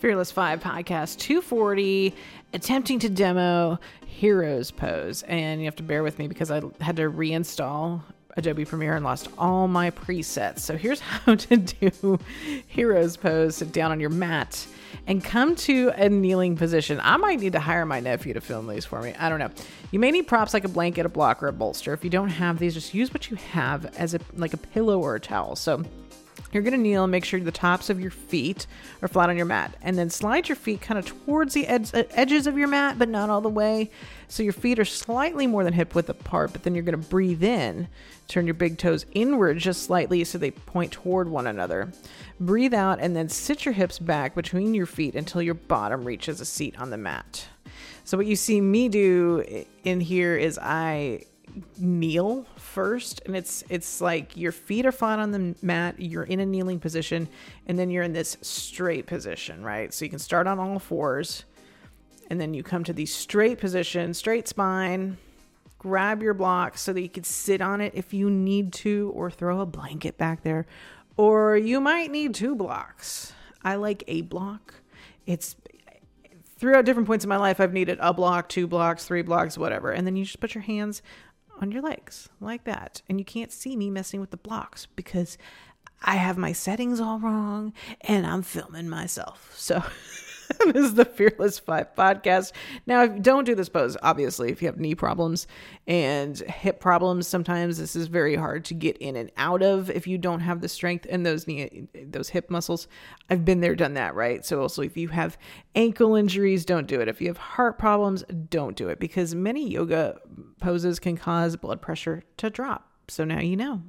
Fearless 5 podcast 240, attempting to demo Heroes Pose. And you have to bear with me because I had to reinstall Adobe Premiere and lost all my presets. So here's how to do Heroes Pose. Sit down on your mat and come to a kneeling position. I might need to hire my nephew to film these for me. I don't know. You may need props like a blanket, a block, or a bolster. If you don't have these, just use what you have as a like a pillow or a towel. So you're going to kneel and make sure the tops of your feet are flat on your mat. And then slide your feet kind of towards the ed- uh, edges of your mat, but not all the way. So your feet are slightly more than hip width apart, but then you're going to breathe in. Turn your big toes inward just slightly so they point toward one another. Breathe out and then sit your hips back between your feet until your bottom reaches a seat on the mat. So, what you see me do in here is I kneel first and it's it's like your feet are flat on the mat you're in a kneeling position and then you're in this straight position right? So you can start on all fours and then you come to the straight position straight spine grab your block so that you can sit on it if you need to or throw a blanket back there or you might need two blocks. I like a block. It's throughout different points in my life i've needed a block two blocks three blocks whatever and then you just put your hands on your legs like that. And you can't see me messing with the blocks because I have my settings all wrong and I'm filming myself. So this is the Fearless Five podcast. Now, don't do this pose, obviously, if you have knee problems and hip problems. Sometimes this is very hard to get in and out of if you don't have the strength in those knee, those hip muscles. I've been there, done that, right? So, also, if you have ankle injuries, don't do it. If you have heart problems, don't do it because many yoga poses can cause blood pressure to drop. So now you know.